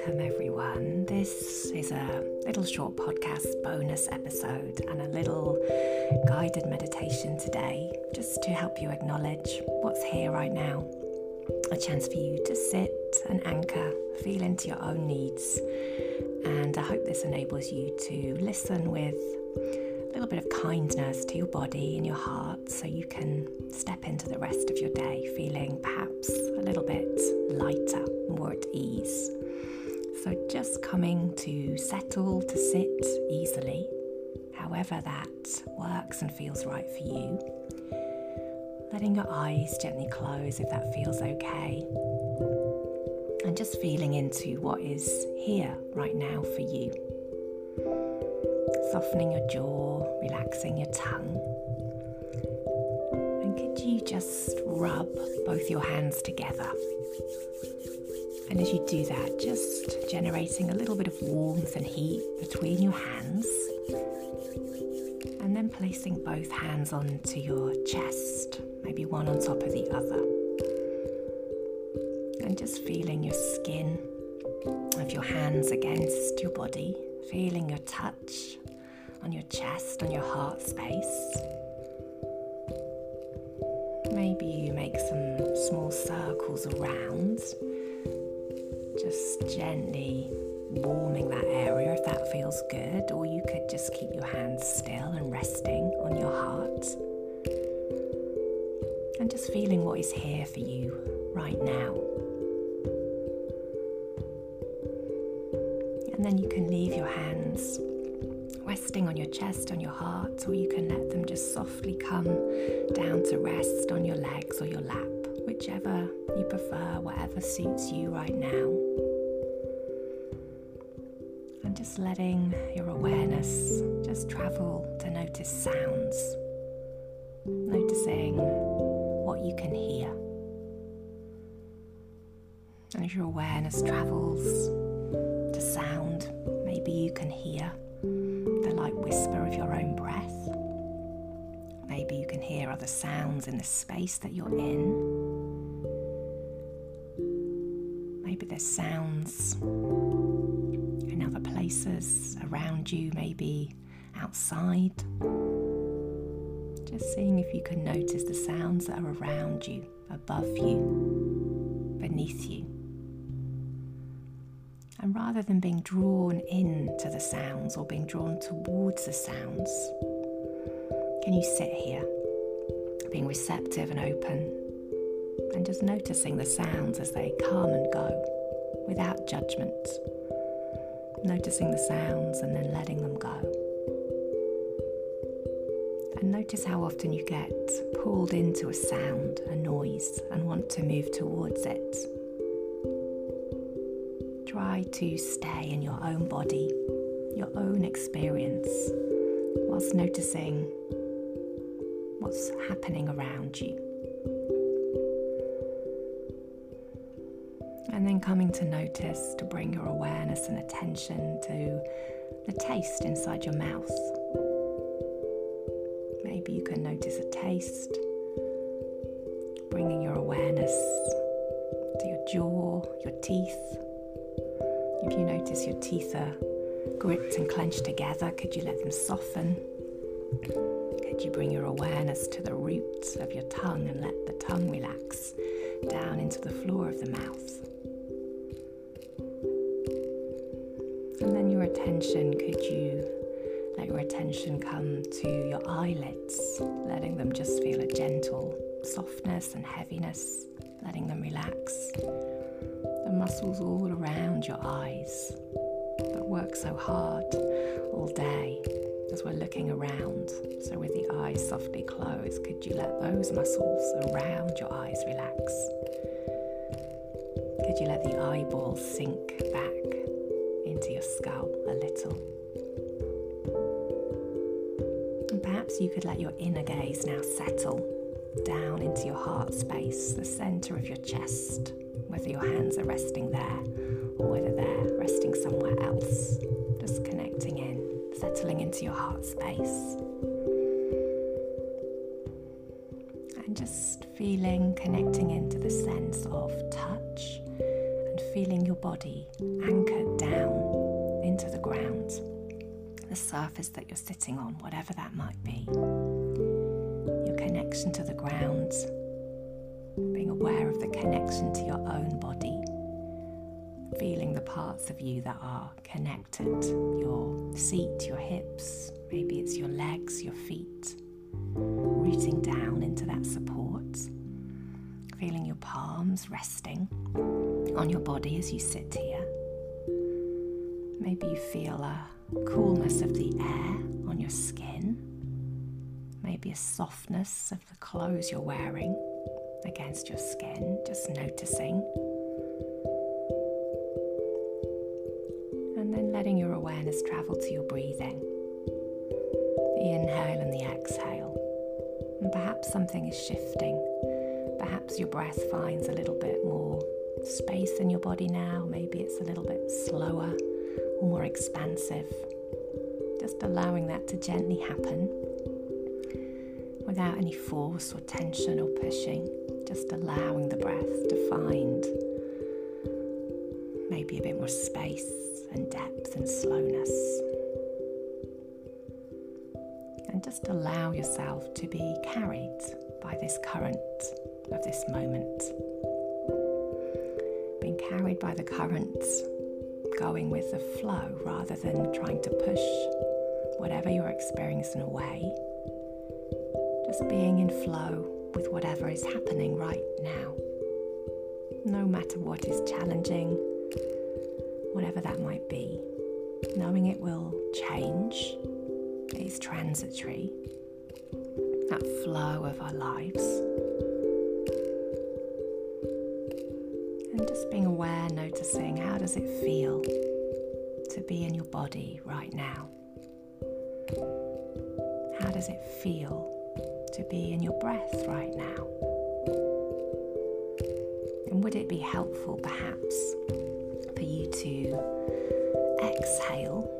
Welcome, everyone. This is a little short podcast bonus episode and a little guided meditation today, just to help you acknowledge what's here right now. A chance for you to sit and anchor, feel into your own needs. And I hope this enables you to listen with a little bit of kindness to your body and your heart so you can step into the rest of your day feeling perhaps a little bit lighter, more at ease. So, just coming to settle, to sit easily, however that works and feels right for you. Letting your eyes gently close if that feels okay. And just feeling into what is here right now for you softening your jaw, relaxing your tongue. And could you just rub both your hands together? And as you do that, just generating a little bit of warmth and heat between your hands. And then placing both hands onto your chest, maybe one on top of the other. And just feeling your skin of your hands against your body, feeling your touch on your chest, on your heart space. Maybe you make some small circles around, just gently warming that area if that feels good, or you could just keep your hands still and resting on your heart. And just feeling what is here for you right now. And then you can leave your hands resting on your chest, on your heart, or you can let them just softly come down to rest on your legs or your lap, whichever you prefer, whatever suits you right now. And just letting your awareness just travel to notice sounds, noticing what you can hear. And as your awareness travels to sound, maybe you can hear the light whisper of your own breath. Maybe you can hear other sounds in the space that you're in. Maybe there's sounds in other places around you, maybe outside. Just seeing if you can notice the sounds that are around you, above you, beneath you. And rather than being drawn into the sounds or being drawn towards the sounds, can you sit here, being receptive and open, and just noticing the sounds as they come and go without judgment? Noticing the sounds and then letting them go. And notice how often you get pulled into a sound, a noise, and want to move towards it try to stay in your own body, your own experience, whilst noticing what's happening around you. Then coming to notice to bring your awareness and attention to the taste inside your mouth. Maybe you can notice a taste, bringing your awareness to your jaw, your teeth if you notice your teeth are gripped and clenched together, could you let them soften? Could you bring your awareness to the roots of your tongue and let the tongue relax down into the floor of the mouth? Attention, could you let your attention come to your eyelids, letting them just feel a gentle softness and heaviness, letting them relax the muscles all around your eyes that work so hard all day as we're looking around. So, with the eyes softly closed, could you let those muscles around your eyes relax? Could you let the eyeballs sink back into your skull a little? And perhaps you could let your inner gaze now settle down into your heart space, the center of your chest whether your hands are resting there or whether they're resting somewhere else. Just connecting in, settling into your heart space. And just feeling, connecting into the sense of touch and feeling your body anchored down into the ground, the surface that you're sitting on, whatever that might be. Your connection to the ground, being aware of the connection to your own body, feeling the parts of you that are connected your seat, your hips, maybe it's your legs, your feet, rooting down into that support, feeling your palms resting on your body as you sit here. Maybe you feel a coolness of the air on your skin, maybe a softness of the clothes you're wearing against your skin, just noticing. And then letting your awareness travel to your breathing, the inhale and the exhale. And perhaps something is shifting. Perhaps your breath finds a little bit more space in your body now. Maybe it's a little bit slower more expansive. Just allowing that to gently happen without any force or tension or pushing, just allowing the breath to find maybe a bit more space and depth and slowness. And just allow yourself to be carried by this current of this moment. Being carried by the current, going with the flow rather than trying to push whatever you're experiencing away just being in flow with whatever is happening right now. No matter what is challenging, whatever that might be, knowing it will change, it is transitory, that flow of our lives. Being aware, noticing how does it feel to be in your body right now? How does it feel to be in your breath right now? And would it be helpful perhaps for you to exhale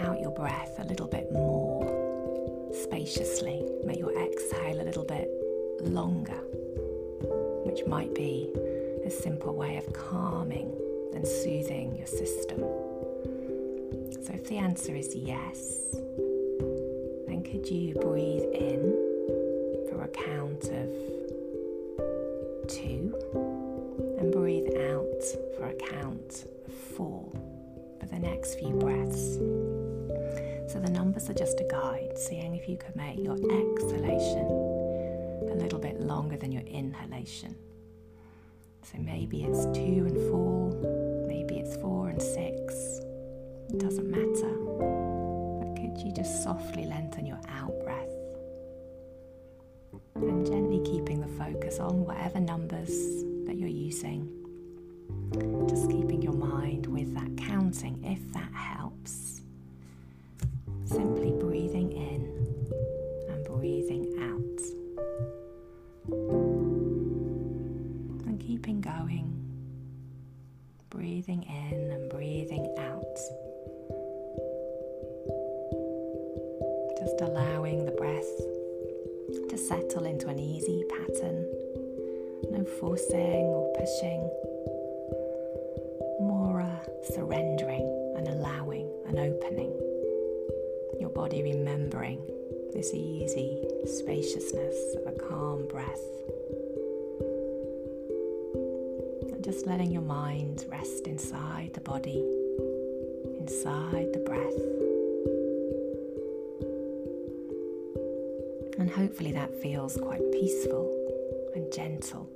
out your breath a little bit more spaciously? Make your exhale a little bit longer, which might be a simple way of calming and soothing your system. So, if the answer is yes, then could you breathe in for a count of two and breathe out for a count of four for the next few breaths? So the numbers are just a guide, seeing if you could make your exhalation a little bit longer than your inhalation. So maybe it's two and four, maybe it's four and six, it doesn't matter But could you just softly lengthen your out breath and gently keeping the focus on whatever numbers that you're using. Just keeping your mind with that counting if that helps. Breathing in and breathing out. just allowing the breath to settle into an easy pattern. No forcing or pushing, more surrendering and allowing and opening. Your body remembering this easy spaciousness of a calm breath. Just letting your mind rest inside the body, inside the breath. And hopefully that feels quite peaceful and gentle.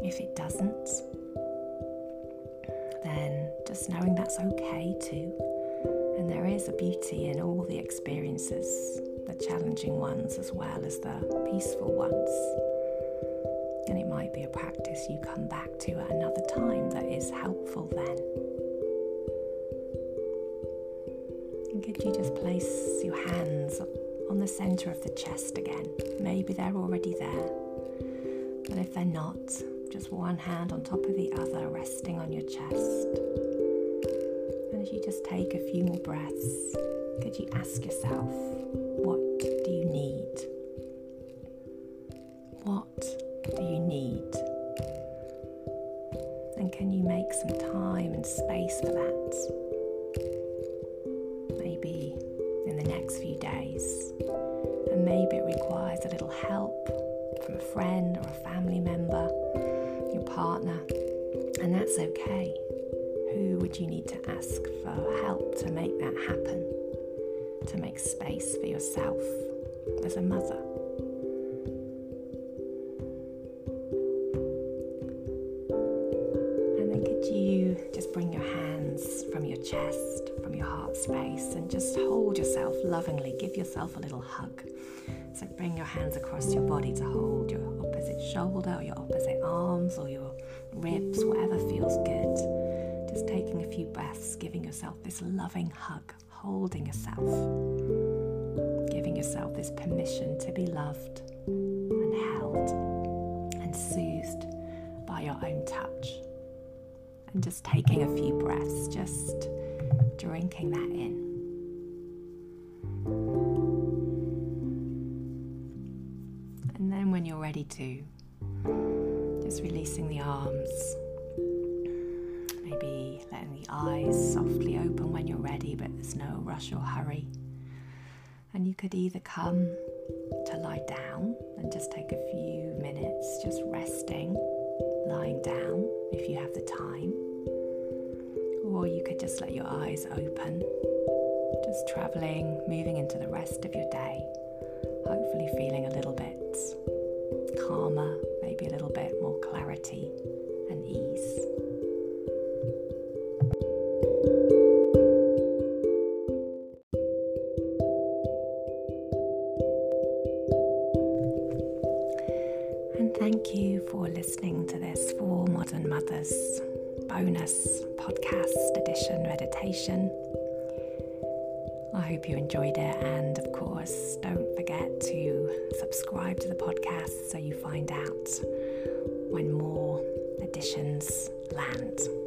If it doesn't, then just knowing that's okay too. And there is a beauty in all the experiences, the challenging ones as well as the peaceful ones. Might be a practice you come back to at another time that is helpful then. And could you just place your hands on the centre of the chest again. Maybe they're already there. But if they're not, just one hand on top of the other resting on your chest. And as you just take a few more breaths, could you ask yourself, space for that? Maybe in the next few days. And maybe it requires a little help from a friend or a family member, your partner, and that's okay. Who would you need to ask for help to make that happen? To make space for yourself as a mother? Chest, from your heart space, and just hold yourself lovingly, give yourself a little hug. So bring your hands across your body to hold your opposite shoulder or your opposite arms or your ribs, whatever feels good. Just taking a few breaths, giving yourself this loving hug, holding yourself, giving yourself this permission to be loved and held and soothed by your own touch. And just taking a few breaths, just drinking that in. And then when you're ready to, just releasing the arms. Maybe letting the eyes softly open when you're ready, but there's no rush or hurry. And you could either come to lie down and just take a few minutes just resting, lying down if you have the time. Or you could just let your eyes open, just traveling, moving into the rest of your day, hopefully feeling a little bit calmer, maybe a little bit more clarity and ease. To this For Modern Mothers bonus podcast edition meditation. I hope you enjoyed it, and of course, don't forget to subscribe to the podcast so you find out when more editions land.